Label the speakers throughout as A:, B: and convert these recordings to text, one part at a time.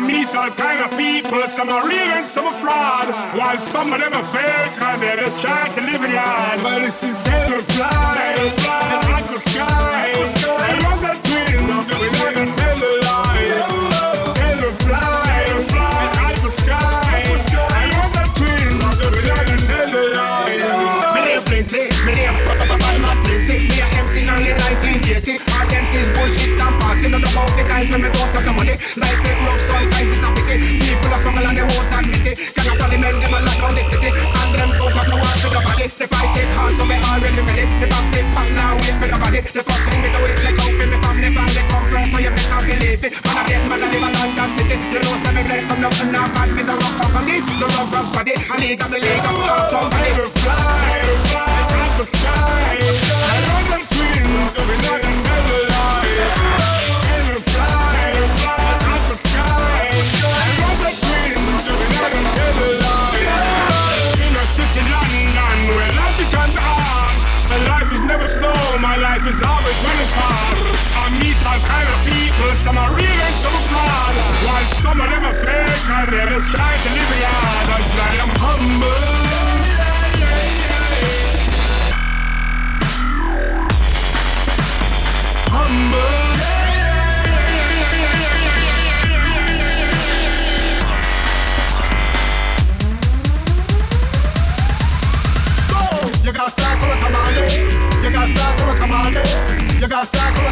A: meet all kind of people. Some are real and some are fraud. While some of them are fake and they just try to live in life. But this is Tenor Fly, Tenor Fly, Aquasky, Uncle Sky.
B: up and I might with the rock
A: of
B: the list. The
C: rock of study, I need a believe I'm not somebody.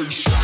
C: Push.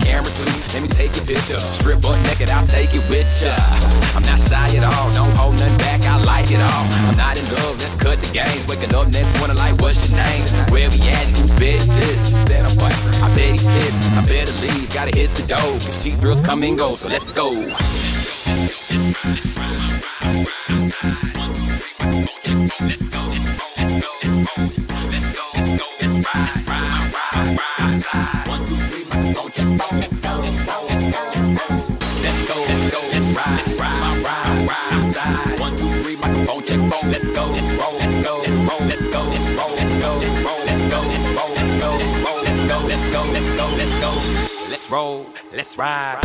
C: camera too, let me take your picture. Strip butt naked, I'll take it with ya. I'm not shy at all, don't hold nothing back, I like it all. I'm not in love, let's cut the games. Waking up next morning like, what's your name? Where we at? Who's bitch this? Said I'm what? I bet he's pissed, I better leave, gotta hit the dough. Cause cheap girls come and go, so let's go. Let's go, let's go, let's go, let's go, let's go, let's go, let's go, let's go. let's roll, let's ride.